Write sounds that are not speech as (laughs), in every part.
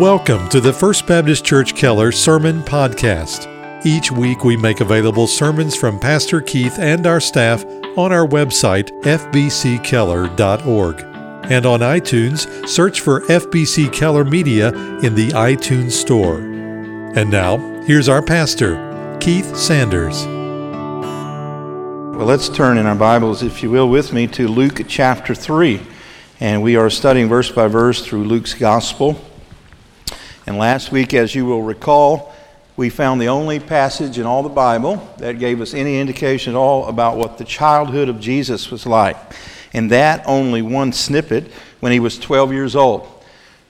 Welcome to the First Baptist Church Keller Sermon Podcast. Each week we make available sermons from Pastor Keith and our staff on our website, fbckeller.org. And on iTunes, search for FBC Keller Media in the iTunes Store. And now, here's our pastor, Keith Sanders. Well, let's turn in our Bibles, if you will, with me to Luke chapter 3. And we are studying verse by verse through Luke's Gospel. And last week, as you will recall, we found the only passage in all the Bible that gave us any indication at all about what the childhood of Jesus was like. And that only one snippet when he was 12 years old.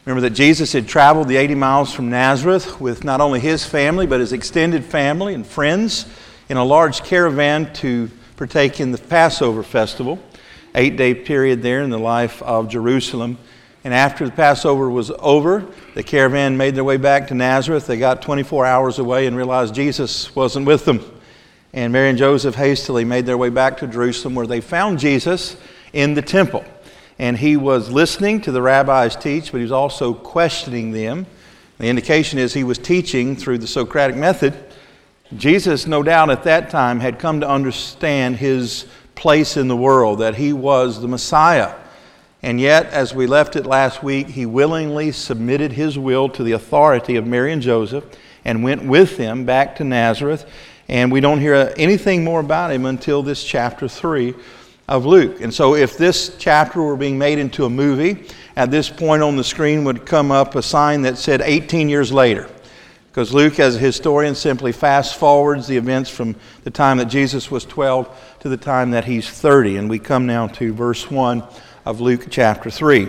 Remember that Jesus had traveled the 80 miles from Nazareth with not only his family, but his extended family and friends in a large caravan to partake in the Passover festival, eight day period there in the life of Jerusalem. And after the Passover was over, the caravan made their way back to Nazareth. They got 24 hours away and realized Jesus wasn't with them. And Mary and Joseph hastily made their way back to Jerusalem where they found Jesus in the temple. And he was listening to the rabbis teach, but he was also questioning them. The indication is he was teaching through the Socratic method. Jesus, no doubt at that time, had come to understand his place in the world, that he was the Messiah and yet, as we left it last week, he willingly submitted his will to the authority of Mary and Joseph and went with them back to Nazareth. And we don't hear anything more about him until this chapter 3 of Luke. And so, if this chapter were being made into a movie, at this point on the screen would come up a sign that said 18 years later. Because Luke, as a historian, simply fast forwards the events from the time that Jesus was 12 to the time that he's 30. And we come now to verse 1 of Luke chapter 3.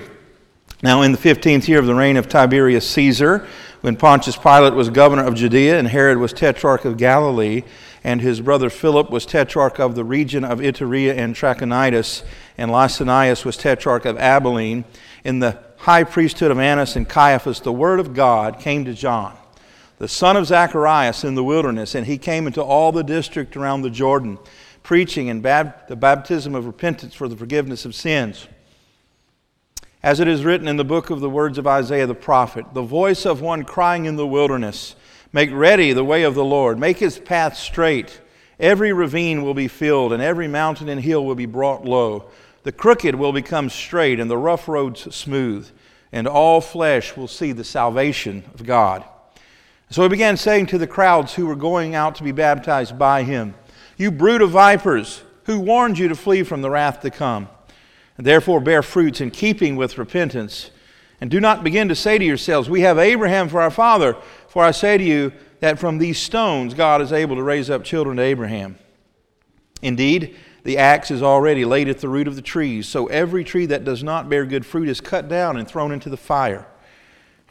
Now, in the 15th year of the reign of Tiberius Caesar, when Pontius Pilate was governor of Judea and Herod was tetrarch of Galilee, and his brother Philip was tetrarch of the region of Iturea and Trachonitis, and Lysanias was tetrarch of Abilene, in the high priesthood of Annas and Caiaphas, the word of God came to John, the son of Zacharias, in the wilderness, and he came into all the district around the Jordan, preaching and bab- the baptism of repentance for the forgiveness of sins as it is written in the book of the words of Isaiah the prophet, the voice of one crying in the wilderness, Make ready the way of the Lord, make his path straight. Every ravine will be filled, and every mountain and hill will be brought low. The crooked will become straight, and the rough roads smooth, and all flesh will see the salvation of God. So he began saying to the crowds who were going out to be baptized by him, You brood of vipers, who warned you to flee from the wrath to come? And therefore bear fruits in keeping with repentance. And do not begin to say to yourselves, We have Abraham for our father. For I say to you that from these stones God is able to raise up children to Abraham. Indeed, the axe is already laid at the root of the trees, so every tree that does not bear good fruit is cut down and thrown into the fire.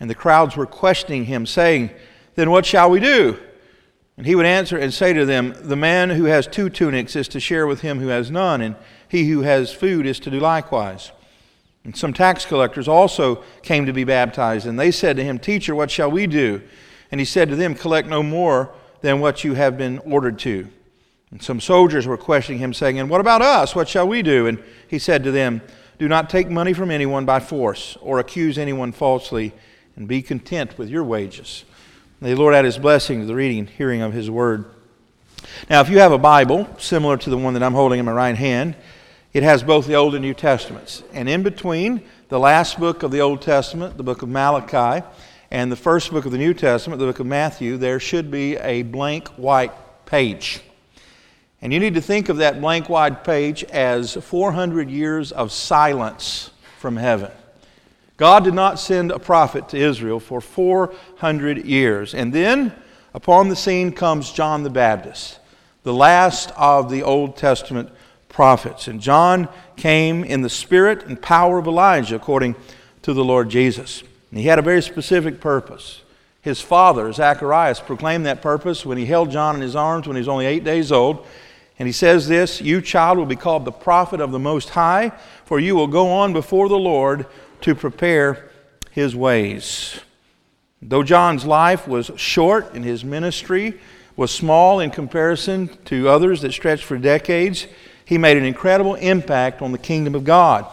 And the crowds were questioning him, saying, Then what shall we do? And he would answer and say to them, The man who has two tunics is to share with him who has none, and he who has food is to do likewise. And some tax collectors also came to be baptized, and they said to him, Teacher, what shall we do? And he said to them, Collect no more than what you have been ordered to. And some soldiers were questioning him, saying, And what about us? What shall we do? And he said to them, Do not take money from anyone by force, or accuse anyone falsely, and be content with your wages. May the Lord add his blessing to the reading and hearing of his word. Now, if you have a Bible, similar to the one that I'm holding in my right hand, it has both the Old and New Testaments. And in between the last book of the Old Testament, the book of Malachi, and the first book of the New Testament, the book of Matthew, there should be a blank white page. And you need to think of that blank white page as 400 years of silence from heaven. God did not send a prophet to Israel for 400 years. And then upon the scene comes John the Baptist, the last of the Old Testament prophets. And John came in the spirit and power of Elijah, according to the Lord Jesus. And he had a very specific purpose. His father, Zacharias, proclaimed that purpose when he held John in his arms when he was only eight days old. And he says this You, child, will be called the prophet of the Most High, for you will go on before the Lord to prepare his ways. Though John's life was short and his ministry was small in comparison to others that stretched for decades, he made an incredible impact on the kingdom of God.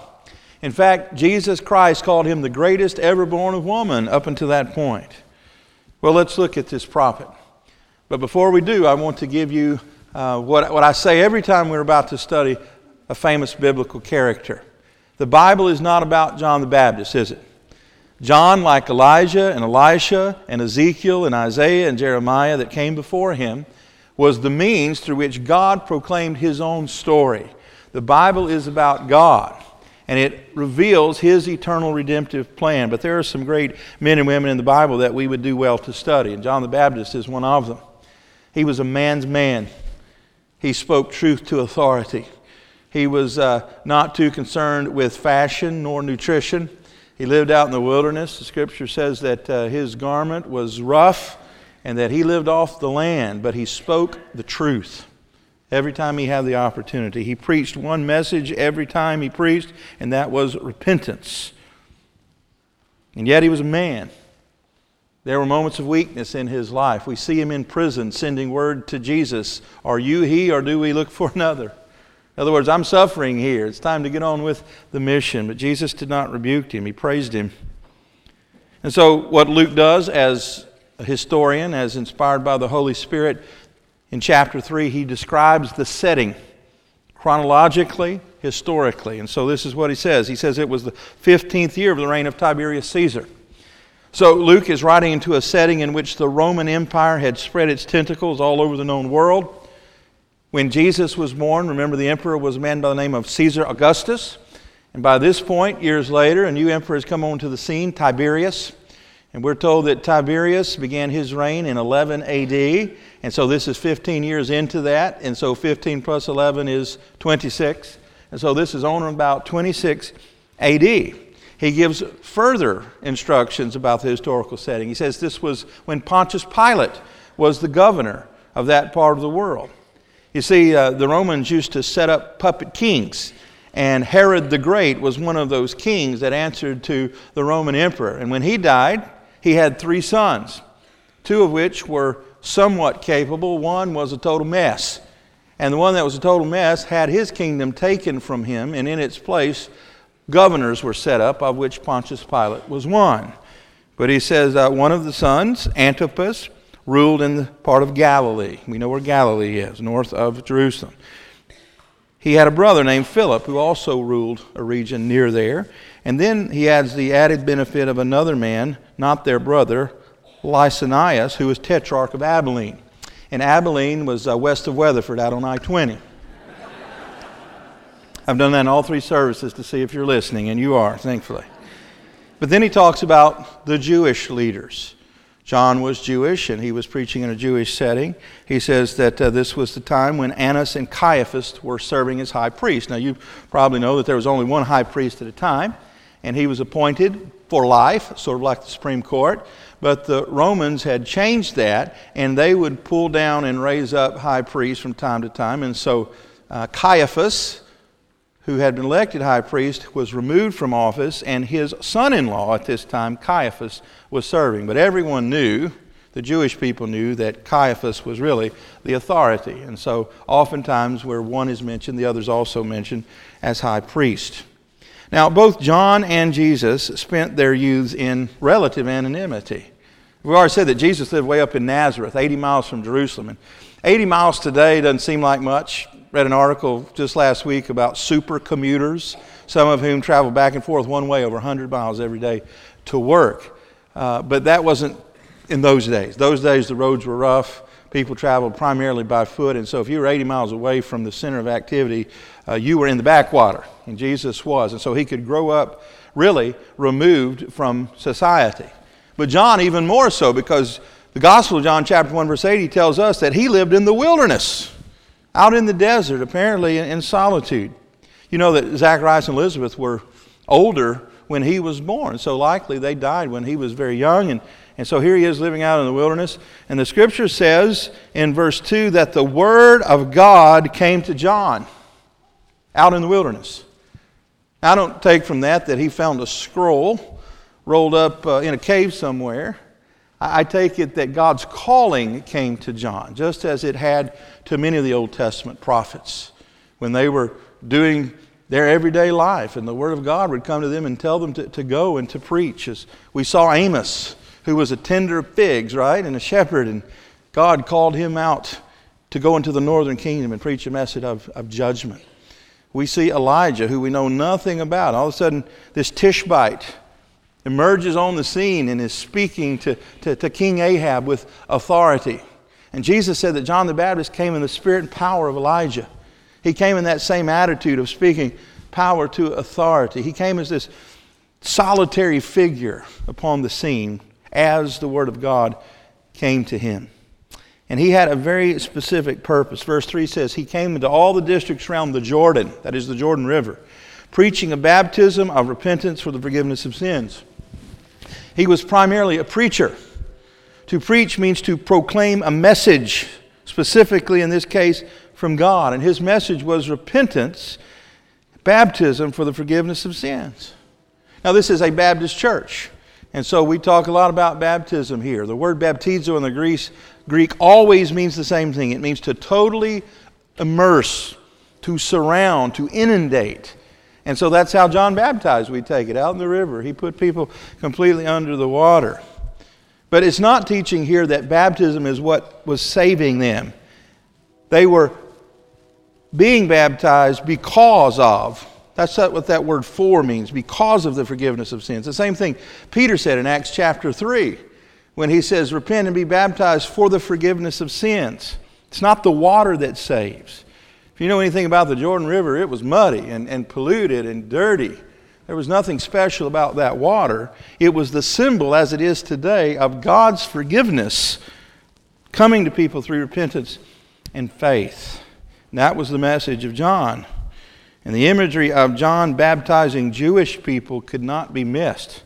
In fact, Jesus Christ called him the greatest ever born of woman up until that point. Well, let's look at this prophet. But before we do, I want to give you uh, what, what I say every time we're about to study a famous biblical character. The Bible is not about John the Baptist, is it? John, like Elijah and Elisha and Ezekiel and Isaiah and Jeremiah that came before him, was the means through which God proclaimed his own story. The Bible is about God, and it reveals his eternal redemptive plan. But there are some great men and women in the Bible that we would do well to study, and John the Baptist is one of them. He was a man's man, he spoke truth to authority. He was uh, not too concerned with fashion nor nutrition. He lived out in the wilderness. The scripture says that uh, his garment was rough and that he lived off the land, but he spoke the truth every time he had the opportunity. He preached one message every time he preached, and that was repentance. And yet he was a man. There were moments of weakness in his life. We see him in prison sending word to Jesus Are you he, or do we look for another? In other words, I'm suffering here. It's time to get on with the mission. But Jesus did not rebuke him, he praised him. And so, what Luke does as historian, as inspired by the Holy Spirit, in chapter 3, he describes the setting chronologically, historically. And so, this is what he says. He says it was the 15th year of the reign of Tiberius Caesar. So, Luke is writing into a setting in which the Roman Empire had spread its tentacles all over the known world. When Jesus was born, remember the emperor was a man by the name of Caesar Augustus. And by this point, years later, a new emperor has come onto the scene, Tiberius. And we're told that Tiberius began his reign in 11 AD. And so this is 15 years into that. And so 15 plus 11 is 26. And so this is on about 26 AD. He gives further instructions about the historical setting. He says this was when Pontius Pilate was the governor of that part of the world. You see, uh, the Romans used to set up puppet kings, and Herod the Great was one of those kings that answered to the Roman emperor. And when he died, he had three sons, two of which were somewhat capable, one was a total mess. And the one that was a total mess had his kingdom taken from him, and in its place, governors were set up, of which Pontius Pilate was one. But he says uh, one of the sons, Antipas, ruled in the part of Galilee. We know where Galilee is, north of Jerusalem. He had a brother named Philip who also ruled a region near there. And then he adds the added benefit of another man, not their brother, Lysanias, who was tetrarch of Abilene. And Abilene was uh, west of Weatherford out on I 20. I've done that in all three services to see if you're listening, and you are, thankfully. But then he talks about the Jewish leaders. John was Jewish and he was preaching in a Jewish setting. He says that uh, this was the time when Annas and Caiaphas were serving as high priests. Now, you probably know that there was only one high priest at a time, and he was appointed for life, sort of like the Supreme Court. But the Romans had changed that, and they would pull down and raise up high priests from time to time. And so uh, Caiaphas, who had been elected high priest, was removed from office, and his son in law at this time, Caiaphas, was serving. But everyone knew, the Jewish people knew, that Caiaphas was really the authority. And so, oftentimes, where one is mentioned, the other is also mentioned as high priest. Now, both John and Jesus spent their youths in relative anonymity. We've already said that Jesus lived way up in Nazareth, 80 miles from Jerusalem. And 80 miles today doesn't seem like much read an article just last week about super commuters, some of whom travel back and forth one way over 100 miles every day to work. Uh, but that wasn't in those days. Those days the roads were rough. People traveled primarily by foot, and so if you were 80 miles away from the center of activity, uh, you were in the backwater, and Jesus was. And so he could grow up really removed from society. But John, even more so, because the Gospel of John, chapter 1, verse 80, tells us that he lived in the wilderness out in the desert, apparently in solitude. You know that Zacharias and Elizabeth were older when he was born, so likely they died when he was very young. And, and so here he is living out in the wilderness. And the scripture says in verse 2 that the word of God came to John out in the wilderness. I don't take from that that he found a scroll rolled up uh, in a cave somewhere. I take it that God's calling came to John, just as it had to many of the Old Testament prophets when they were doing their everyday life, and the Word of God would come to them and tell them to, to go and to preach. As we saw Amos, who was a tender of figs, right, and a shepherd, and God called him out to go into the northern kingdom and preach a message of, of judgment. We see Elijah, who we know nothing about. All of a sudden, this Tishbite emerges on the scene and is speaking to, to, to King Ahab with authority. And Jesus said that John the Baptist came in the spirit and power of Elijah. He came in that same attitude of speaking power to authority. He came as this solitary figure upon the scene as the Word of God came to him. And he had a very specific purpose. Verse 3 says, He came into all the districts around the Jordan, that is the Jordan River, preaching a baptism of repentance for the forgiveness of sins. He was primarily a preacher. To preach means to proclaim a message, specifically in this case from God. And his message was repentance, baptism for the forgiveness of sins. Now, this is a Baptist church. And so we talk a lot about baptism here. The word baptizo in the Greece, Greek always means the same thing it means to totally immerse, to surround, to inundate. And so that's how John baptized, we take it, out in the river. He put people completely under the water. But it's not teaching here that baptism is what was saving them. They were being baptized because of that's what that word for means, because of the forgiveness of sins. The same thing Peter said in Acts chapter 3 when he says, Repent and be baptized for the forgiveness of sins. It's not the water that saves. If you know anything about the Jordan River, it was muddy and, and polluted and dirty. There was nothing special about that water. It was the symbol, as it is today, of God's forgiveness coming to people through repentance and faith. And that was the message of John. And the imagery of John baptizing Jewish people could not be missed.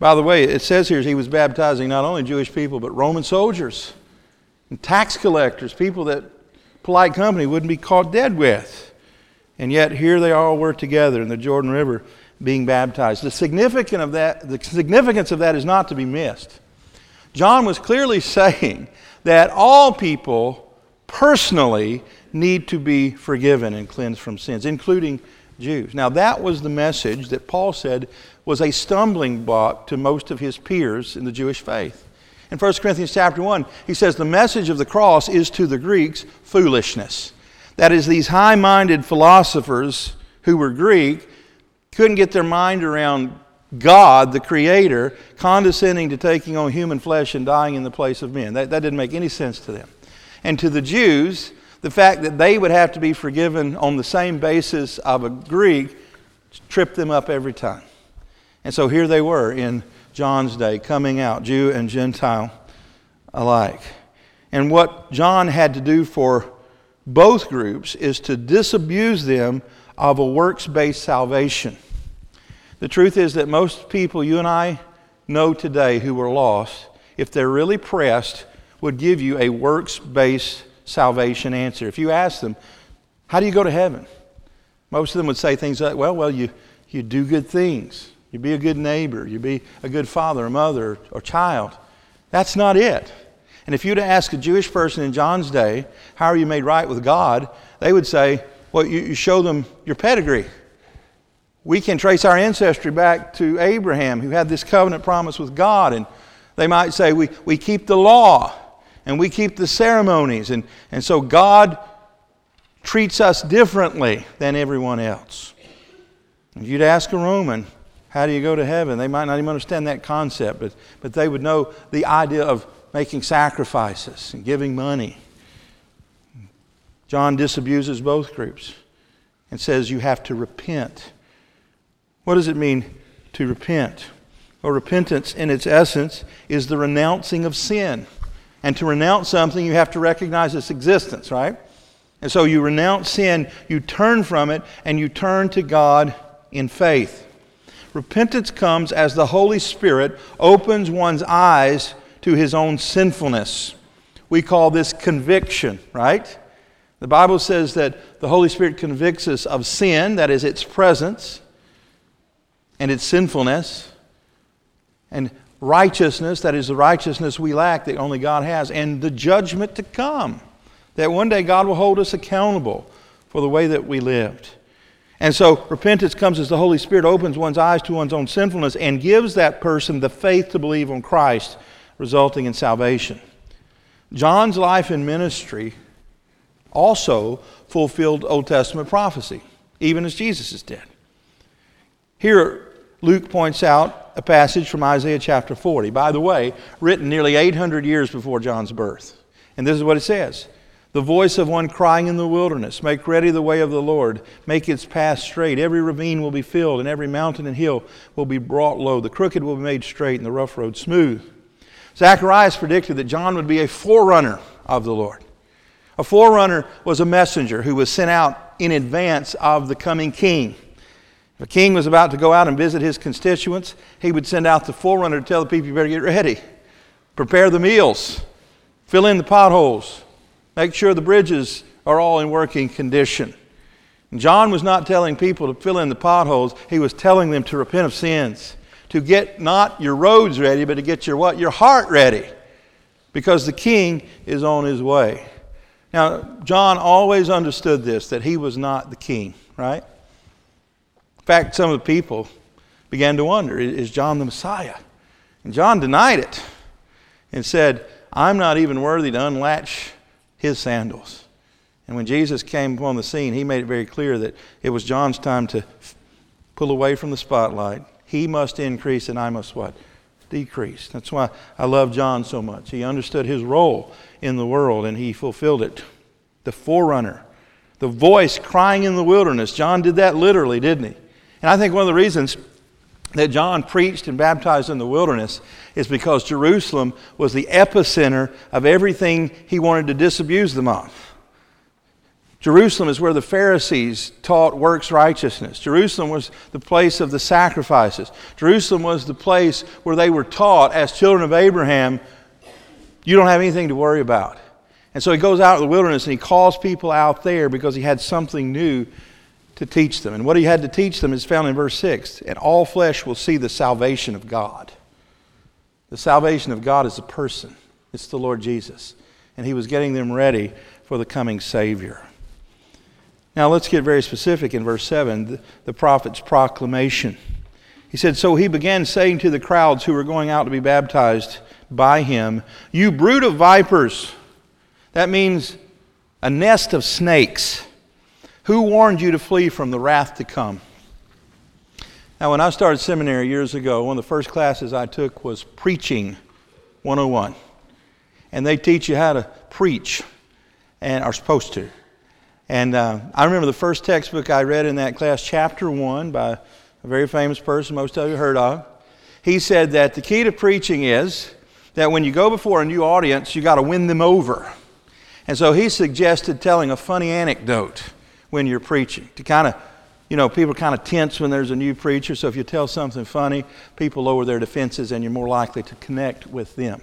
By the way, it says here he was baptizing not only Jewish people, but Roman soldiers and tax collectors, people that polite company wouldn't be caught dead with. And yet here they all were together in the Jordan River being baptized. The significance of that, the significance of that is not to be missed. John was clearly (laughs) saying that all people personally need to be forgiven and cleansed from sins, including Jews. Now, that was the message that Paul said was a stumbling block to most of his peers in the Jewish faith. In 1 Corinthians chapter 1, he says the message of the cross is to the Greeks foolishness. That is, these high minded philosophers who were Greek couldn't get their mind around God, the Creator, condescending to taking on human flesh and dying in the place of men. That, that didn't make any sense to them. And to the Jews, the fact that they would have to be forgiven on the same basis of a Greek tripped them up every time. And so here they were in John's day, coming out, Jew and Gentile alike. And what John had to do for both groups is to disabuse them of a works based salvation. The truth is that most people you and I know today who are lost, if they're really pressed, would give you a works based salvation answer. If you ask them, How do you go to heaven? Most of them would say things like, Well, well, you, you do good things. You be a good neighbor. You be a good father, or mother, or child. That's not it. And if you'd ask a Jewish person in John's day, How are you made right with God? they would say, Well, you, you show them your pedigree. We can trace our ancestry back to Abraham, who had this covenant promise with God. And they might say, We, we keep the law and we keep the ceremonies. And, and so God treats us differently than everyone else. If you'd ask a Roman, how do you go to heaven? They might not even understand that concept, but, but they would know the idea of making sacrifices and giving money. John disabuses both groups and says you have to repent. What does it mean to repent? Well, repentance, in its essence, is the renouncing of sin. And to renounce something, you have to recognize its existence, right? And so you renounce sin, you turn from it, and you turn to God in faith. Repentance comes as the Holy Spirit opens one's eyes to his own sinfulness. We call this conviction, right? The Bible says that the Holy Spirit convicts us of sin, that is, its presence and its sinfulness, and righteousness, that is the righteousness we lack that only God has, and the judgment to come. That one day God will hold us accountable for the way that we lived. And so repentance comes as the Holy Spirit opens one's eyes to one's own sinfulness and gives that person the faith to believe on Christ, resulting in salvation. John's life and ministry also fulfilled Old Testament prophecy, even as Jesus did. Here, Luke points out a passage from Isaiah chapter 40, by the way, written nearly 800 years before John's birth. And this is what it says The voice of one crying in the wilderness, Make ready the way of the Lord, make its path straight. Every ravine will be filled, and every mountain and hill will be brought low. The crooked will be made straight, and the rough road smooth. Zacharias predicted that John would be a forerunner of the Lord. A forerunner was a messenger who was sent out in advance of the coming king. If a king was about to go out and visit his constituents, he would send out the forerunner to tell the people, you better get ready. Prepare the meals. Fill in the potholes. Make sure the bridges are all in working condition. And John was not telling people to fill in the potholes, he was telling them to repent of sins, to get not your roads ready, but to get your what? Your heart ready. Because the king is on his way. Now, John always understood this that he was not the king, right? In fact, some of the people began to wonder is John the Messiah? And John denied it and said, I'm not even worthy to unlatch his sandals. And when Jesus came upon the scene, he made it very clear that it was John's time to pull away from the spotlight. He must increase and I must what? Decrease. That's why I love John so much. He understood his role in the world and he fulfilled it. The forerunner, the voice crying in the wilderness. John did that literally, didn't he? And I think one of the reasons that John preached and baptized in the wilderness is because Jerusalem was the epicenter of everything he wanted to disabuse them of. Jerusalem is where the Pharisees taught works righteousness. Jerusalem was the place of the sacrifices. Jerusalem was the place where they were taught, as children of Abraham, you don't have anything to worry about. And so he goes out in the wilderness and he calls people out there because he had something new to teach them. And what he had to teach them is found in verse 6 and all flesh will see the salvation of God. The salvation of God is a person, it's the Lord Jesus. And he was getting them ready for the coming Savior. Now let's get very specific in verse 7 the, prophet's proclamation. He said, So he began saying to the crowds who were going out to be baptized by him, You brood of vipers. That means a nest of snakes. Who warned you to flee from the wrath to come? Now, when I started seminary years ago, one of the first classes I took was Preaching 101. And they teach you how to preach and are supposed to. And uh, I remember the first textbook I read in that class, chapter 1, by a very famous person most of you heard of. He said that the key to preaching is that when you go before a new audience, you got to win them over. And so he suggested telling a funny anecdote when you're preaching. To kind of, you know, people kind of tense when there's a new preacher, so if you tell something funny, people lower their defenses and you're more likely to connect with them.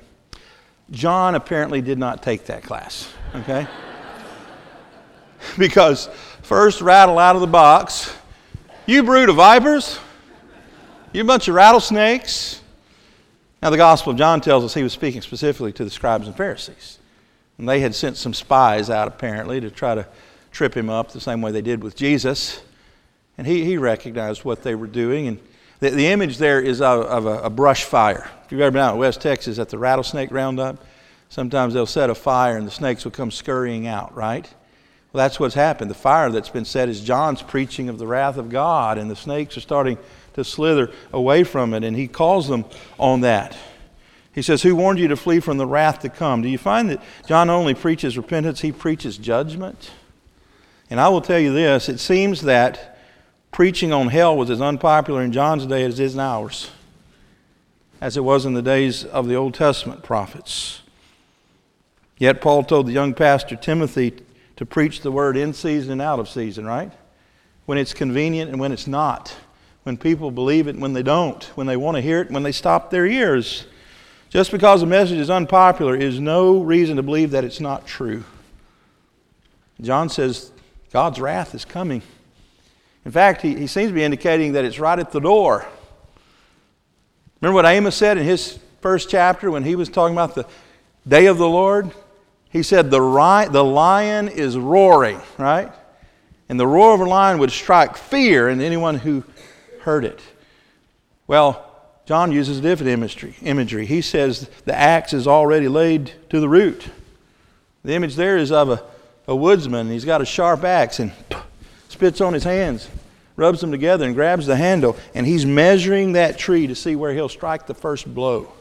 John apparently did not take that class, okay? (laughs) because first rattle out of the box, you brood of vipers, you bunch of rattlesnakes. Now, the Gospel of John tells us he was speaking specifically to the scribes and Pharisees. And they had sent some spies out, apparently, to try to trip him up the same way they did with Jesus. And he, he recognized what they were doing. And the, the image there is of, of a, a, brush fire. If you've ever been out in West Texas at the rattlesnake roundup, sometimes they'll set a fire and the snakes will come scurrying out, right? Well, that's what's happened. The fire that's been set is John's preaching of the wrath of God, and the snakes are starting to slither away from it, and he calls them on that. He says, Who warned you to flee from the wrath to come? Do you find that John only preaches repentance, he preaches judgment? And I will tell you this it seems that preaching on hell was as unpopular in John's day as it is in ours, as it was in the days of the Old Testament prophets. Yet Paul told the young pastor Timothy to preach the word in season and out of season, right? When it's convenient and when it's not. When people believe it and when they don't. When they want to hear it and when they stop their ears. Just because a message is unpopular is no reason to believe that it's not true. John says God's wrath is coming. In fact, he, he seems to be indicating that it's right at the door. Remember what Amos said in his first chapter when he was talking about the day of the Lord? He said, The, ri- the lion is roaring, right? and the roar of a lion would strike fear in anyone who heard it. Well, John uses a different imagery. Imagery. He says the axe is already laid to the root. The image there is of a, a woodsman. He's got a sharp axe and spits on his hands, rubs them together, and grabs the handle, and he's measuring that tree to see where he'll strike the first blow.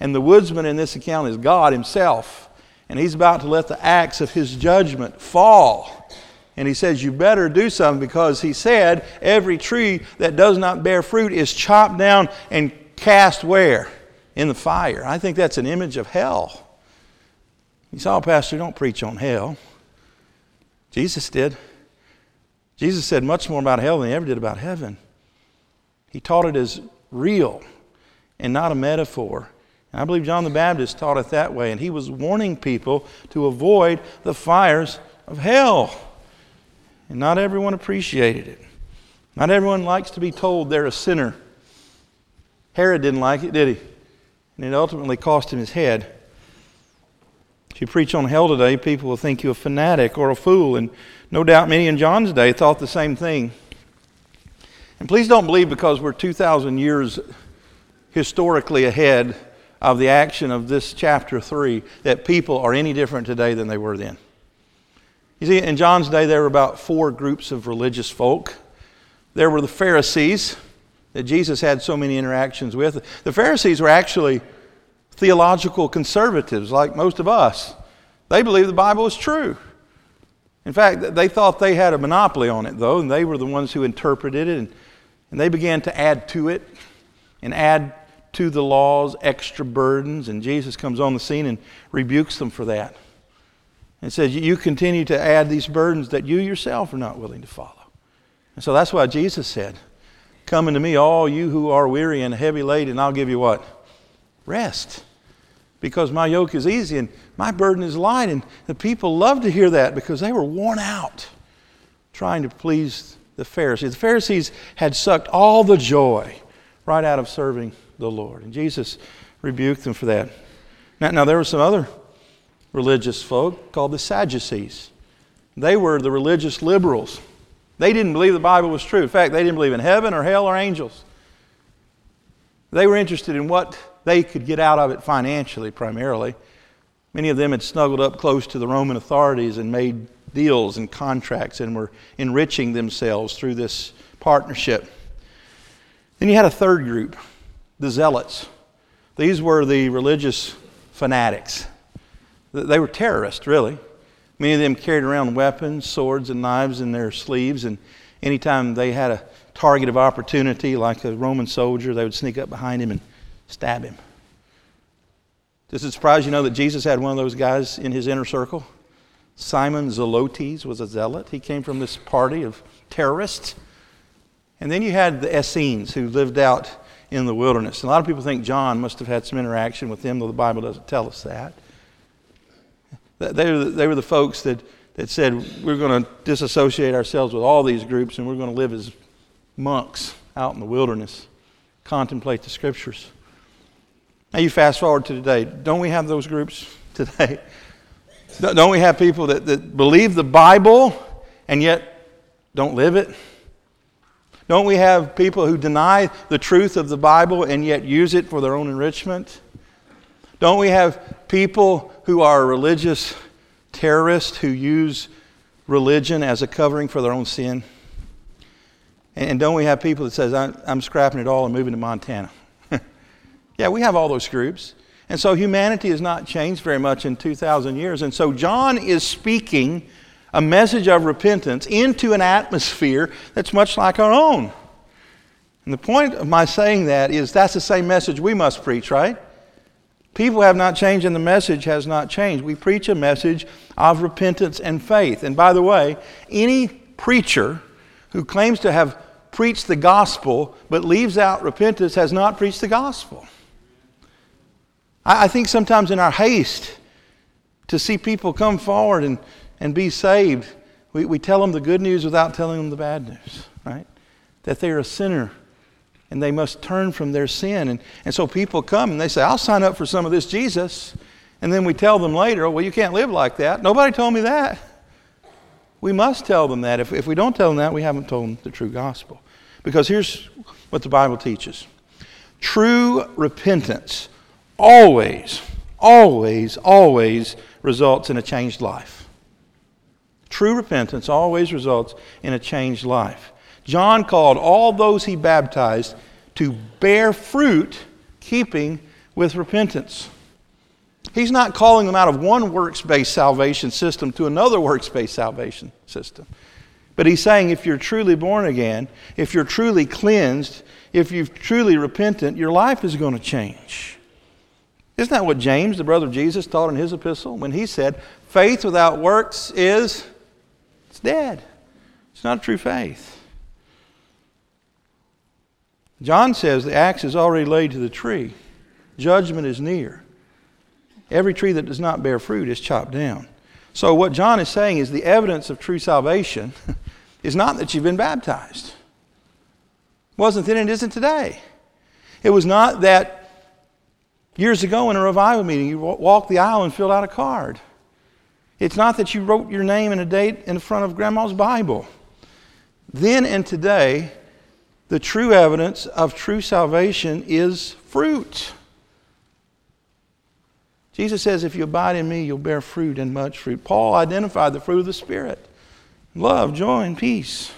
And the woodsman in this account is God Himself, and He's about to let the axe of His judgment fall. And He says, You better do something because He said, Every tree that does not bear fruit is chopped down and cast where? In the fire. I think that's an image of hell. You saw, a Pastor, don't preach on hell. Jesus did. Jesus said much more about hell than he ever did about heaven. He taught it as real and not a metaphor. And I believe John the Baptist taught it that way, and he was warning people to avoid the fires of hell. And not everyone appreciated it. Not everyone likes to be told they're a sinner. Herod didn't like it, did he? And it ultimately cost him his head. If you preach on hell today, people will think you a fanatic or a fool, and no doubt many in John's day thought the same thing. And please don't believe because we're 2,000 years historically ahead of the action of this chapter 3 that people are any different today than they were then. You see, in John's day, there were about four groups of religious folk. There were the Pharisees that Jesus had so many interactions with. The Pharisees were actually theological conservatives like most of us. They believed the Bible was true. In fact, they thought they had a monopoly on it, though, and they were the ones who interpreted it, and, and they began to add to it and add to the laws extra burdens, and Jesus comes on the scene and rebukes them for that. And says, You continue to add these burdens that you yourself are not willing to follow. And so that's why Jesus said, Come unto me, all you who are weary and heavy laden, and I'll give you what? Rest because my yoke is easy and my burden is light. And the people loved to hear that because they were worn out trying to please the Pharisees. The Pharisees had sucked all the joy right out of serving the Lord. And Jesus rebuked them for that. Now, now there were some other religious folk called the Sadducees. They were the religious liberals. They didn't believe the Bible was true. In fact, they didn't believe in heaven or hell or angels. They were interested in what they could get out of it financially, primarily. Many of them had snuggled up close to the Roman authorities and made deals and contracts and were enriching themselves through this partnership. Then you had a third group, the Zealots. These were the religious fanatics. They were terrorists, really. Many of them carried around weapons, swords, and knives in their sleeves, and anytime they had a target of opportunity, like a Roman soldier, they would sneak up behind him and stab him. Does it surprise you know that Jesus had one of those guys in his inner circle? Simon Zelotes was a zealot. He came from this party of terrorists. And then you had the Essenes who lived out in the wilderness. And a lot of people think John must have had some interaction with them, though the Bible doesn't tell us that. They were the, they were the folks that, that said, we're going to disassociate ourselves with all these groups and we're going to live as monks out in the wilderness, contemplate the scriptures. Now you fast forward to today. Don't we have those groups (laughs) today? Don't we have people that, that believe the Bible and yet don't live it? Don't we have people who deny the truth of the Bible and yet use it for their own enrichment? Don't we have people who are religious terrorists who use religion as a covering for their own sin? And don't we have people that says, I'm scrapping it all and moving to Montana? Yeah, we have all those groups. And so humanity has not changed very much in 2,000 years. And so John is speaking a message of repentance into an atmosphere that's much like our own. And the point of my saying that is that's the same message we must preach, right? People have not changed and the message has not changed. We preach a message of repentance and faith. And by the way, any preacher who claims to have preached the gospel but leaves out repentance has not preached the gospel. I, I think sometimes in our haste to see people come forward and, and be saved, we, we tell them the good news without telling them the bad news, right? That they're a sinner and they must turn from their sin. And, and so people come and they say, I'll sign up for some of this Jesus. And then we tell them later, well, you can't live like that. Nobody told me that. We must tell them that. If, if we don't tell them that, we haven't told them the true gospel. Because here's what the Bible teaches true repentance always, always, always results in a changed life. True repentance always results in a changed life. John called all those he baptized to bear fruit, keeping with repentance. He's not calling them out of one works based salvation system to another works based salvation system. But he's saying if you're truly born again, if you're truly cleansed, if you're truly repentant, your life is going to change. Isn't that what James, the brother of Jesus, taught in his epistle when he said, faith without works is it's dead. It's not a true faith. John says the axe is already laid to the tree. Judgment is near. Every tree that does not bear fruit is chopped down. So, what John is saying is the evidence of true salvation (laughs) is not that you've been baptized. It wasn't then, and isn't today. It was not that years ago in a revival meeting you walked the aisle and filled out a card. It's not that you wrote your name and a date in front of grandma's Bible. Then and today, the true evidence of true salvation is fruit. Jesus says, If you abide in me, you'll bear fruit and much fruit. Paul identified the fruit of the Spirit love, joy, and peace.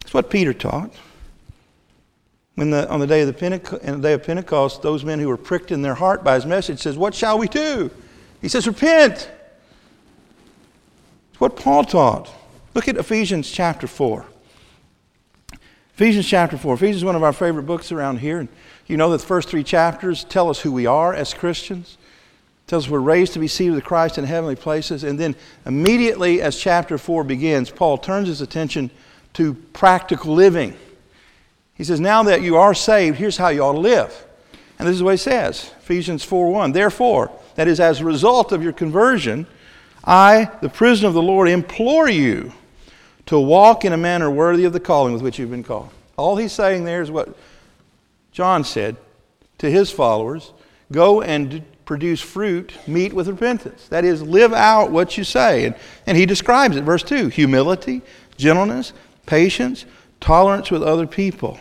That's what Peter taught. When the, on the day of the, Pentecost, the day of Pentecost, those men who were pricked in their heart by his message says, What shall we do? He says, Repent. It's what Paul taught. Look at Ephesians chapter 4. Ephesians chapter 4. Ephesians is one of our favorite books around here. And you know that the first three chapters tell us who we are as Christians. Tells us we're raised to be seated with Christ in heavenly places. And then immediately as chapter 4 begins, Paul turns his attention to practical living. He says, Now that you are saved, here's how you ought to live. And this is what he says Ephesians 4 1. Therefore, that is, as a result of your conversion, I, the prisoner of the Lord, implore you to walk in a manner worthy of the calling with which you've been called. All he's saying there is what John said to his followers go and produce fruit, meet with repentance. That is, live out what you say. And, and he describes it, verse 2 humility, gentleness, patience, tolerance with other people.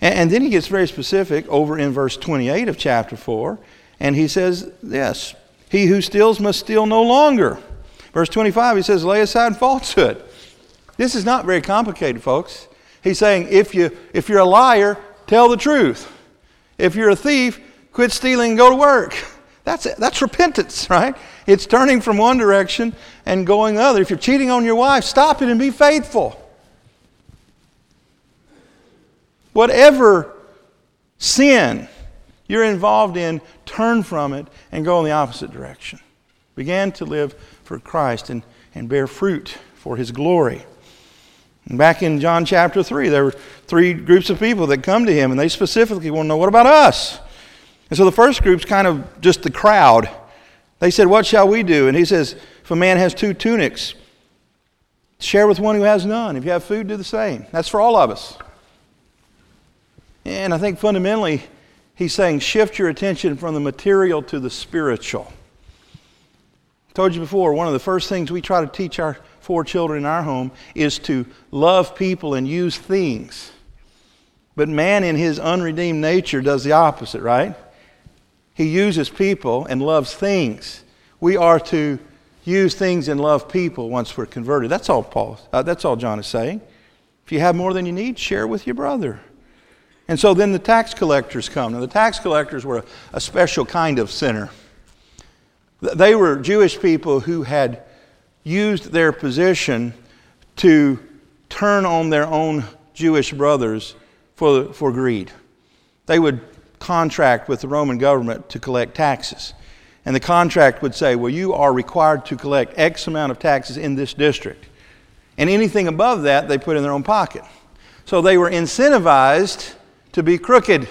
And, and then he gets very specific over in verse 28 of chapter 4, and he says, Yes, he who steals must steal no longer. Verse 25, he says, Lay aside falsehood. This is not very complicated, folks. He's saying, if, you, if you're a liar, tell the truth. If you're a thief, quit stealing and go to work. That's, it. that's repentance, right? It's turning from one direction and going the other. If you're cheating on your wife, stop it and be faithful. Whatever sin you're involved in, turn from it and go in the opposite direction. Begin to live for Christ and, and bear fruit for His glory. Back in John chapter 3, there were three groups of people that come to him, and they specifically want to know, what about us? And so the first group's kind of just the crowd. They said, What shall we do? And he says, If a man has two tunics, share with one who has none. If you have food, do the same. That's for all of us. And I think fundamentally, he's saying, shift your attention from the material to the spiritual. I told you before, one of the first things we try to teach our four children in our home is to love people and use things. But man, in his unredeemed nature, does the opposite, right? He uses people and loves things. We are to use things and love people once we're converted. That's all Paul. Uh, that's all John is saying. If you have more than you need, share with your brother. And so then the tax collectors come. Now the tax collectors were a, special kind of sinner. They were Jewish people who had used their position to turn on their own Jewish brothers for, for greed. They would contract with the Roman government to collect taxes. And the contract would say, well, you are required to collect X amount of taxes in this district. And anything above that, they put in their own pocket. So they were incentivized to be crooked.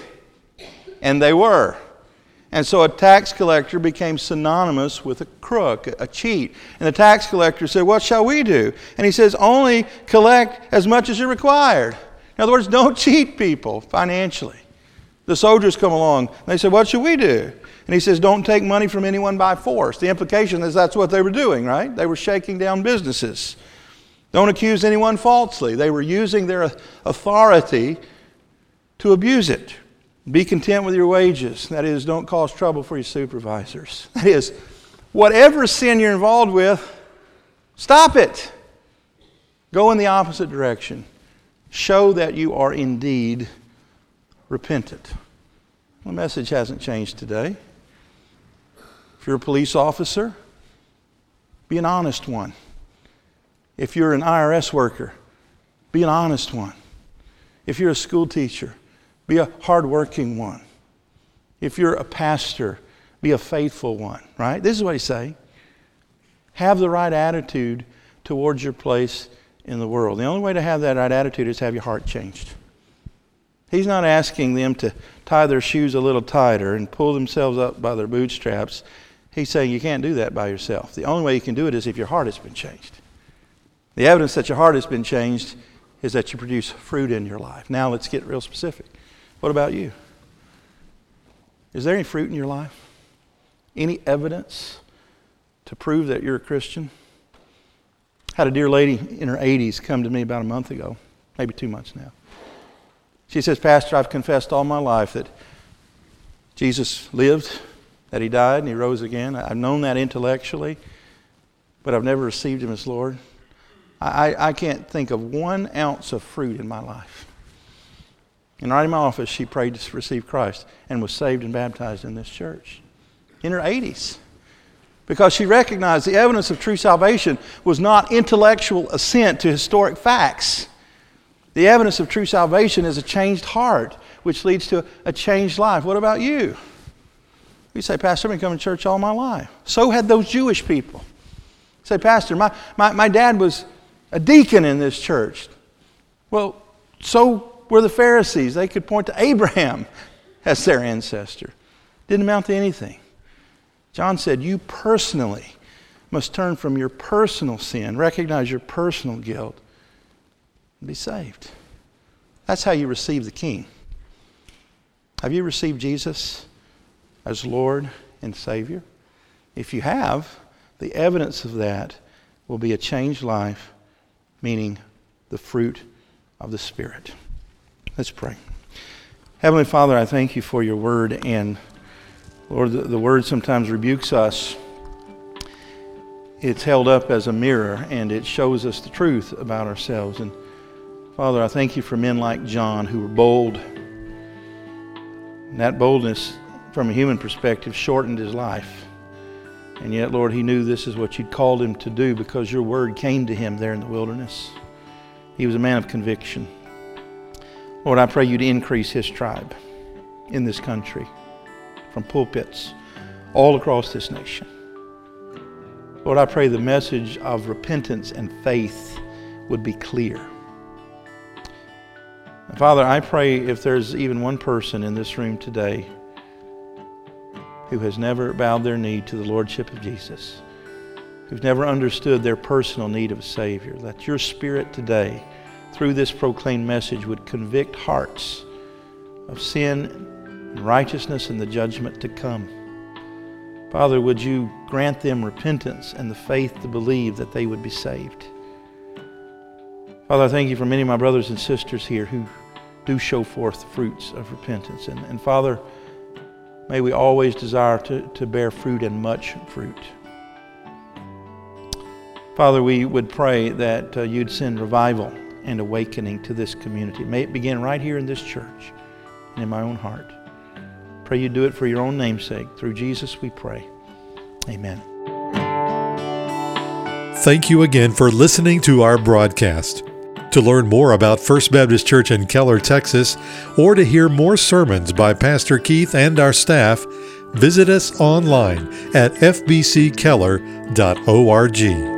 And they were. And so a tax collector became synonymous with a crook, a cheat. And the tax collector said, What shall we do? And he says, Only collect as much as you're required. In other words, (laughs) don't cheat people financially. The soldiers come along. And they say, What should we do? And he says, Don't take money from anyone by force. The implication is that's what they were doing, right? They were shaking down businesses. Don't accuse anyone falsely. They were using their authority to abuse it. Be content with your wages. That is, don't cause trouble for your supervisors. (laughs) That is, whatever sin you're involved with, stop it. Go in the opposite direction. Show that you are indeed repentant. The message hasn't changed today. If you're a police officer, be an honest one. If you're an IRS worker, be an honest one. If you're a school teacher, be a hardworking one. If you're a pastor, be a faithful one, right? This is what he's saying. Have the right attitude towards your place in the world. The only way to have that right attitude is have your heart changed. He's not asking them to tie their shoes a little tighter and pull themselves up by their bootstraps. He's saying you can't do that by yourself. The only way you can do it is if your heart has been changed. The evidence that your heart has been changed is that you produce fruit in your life. Now let's get real specific. What about you? Is there any fruit in your life? Any evidence to prove that you're a Christian? Had a dear lady in her 80s come to me about a month ago, maybe two months now. She says, Pastor, I've confessed all my life that Jesus lived, that he died, and he rose again. I've known that intellectually, but I've never received him as Lord. I, I can't think of one ounce of fruit in my life. And right in my office, she prayed to receive Christ and was saved and baptized in this church in her 80s because she recognized the evidence of true salvation was not intellectual assent to historic facts. The evidence of true salvation is a changed heart, which leads to a changed life. What about you? You say, Pastor, I've been coming to church all my life. So had those Jewish people. You say, Pastor, my, my, my dad was a deacon in this church. Well, so were the Pharisees. They could point to Abraham (laughs) as their ancestor. Didn't amount to anything. John said, You personally must turn from your personal sin, recognize your personal guilt, and be saved. That's how you receive the King. Have you received Jesus as Lord and Savior? If you have, the evidence of that will be a changed life, meaning the fruit of the Spirit. Let's pray. Heavenly Father, I thank you for your word and Lord, the, the word sometimes rebukes us. It's held up as a mirror and it shows us the truth about ourselves. And Father, I thank you for men like John who were bold. And that boldness, from a human perspective, shortened his life. And yet, Lord, he knew this is what you'd called him to do because your word came to him there in the wilderness. He was a man of conviction. Lord, I pray you to increase his tribe in this country from pulpits all across this nation. Lord, I pray the message of repentance and faith would be clear. And Father, I pray if there's even one person in this room today who has never bowed their knee to the Lordship of Jesus, who's never understood their personal need of a Savior, that your Spirit today, through this proclaimed message, would convict hearts of sin and righteousness and the judgment to come. Father, would you grant them repentance and the faith to believe that they would be saved? Father, I thank you for many of my brothers and sisters here who do show forth the fruits of repentance. And, and Father, may we always desire to, to bear fruit and much fruit. Father, we would pray that uh, you'd send revival and awakening to this community. May it begin right here in this church and in my own heart. Pray you do it for your own namesake. Through Jesus we pray. Amen. Thank you again for listening to our broadcast. To learn more about First Baptist Church in Keller, Texas, or to hear more sermons by Pastor Keith and our staff, visit us online at fbckeller.org.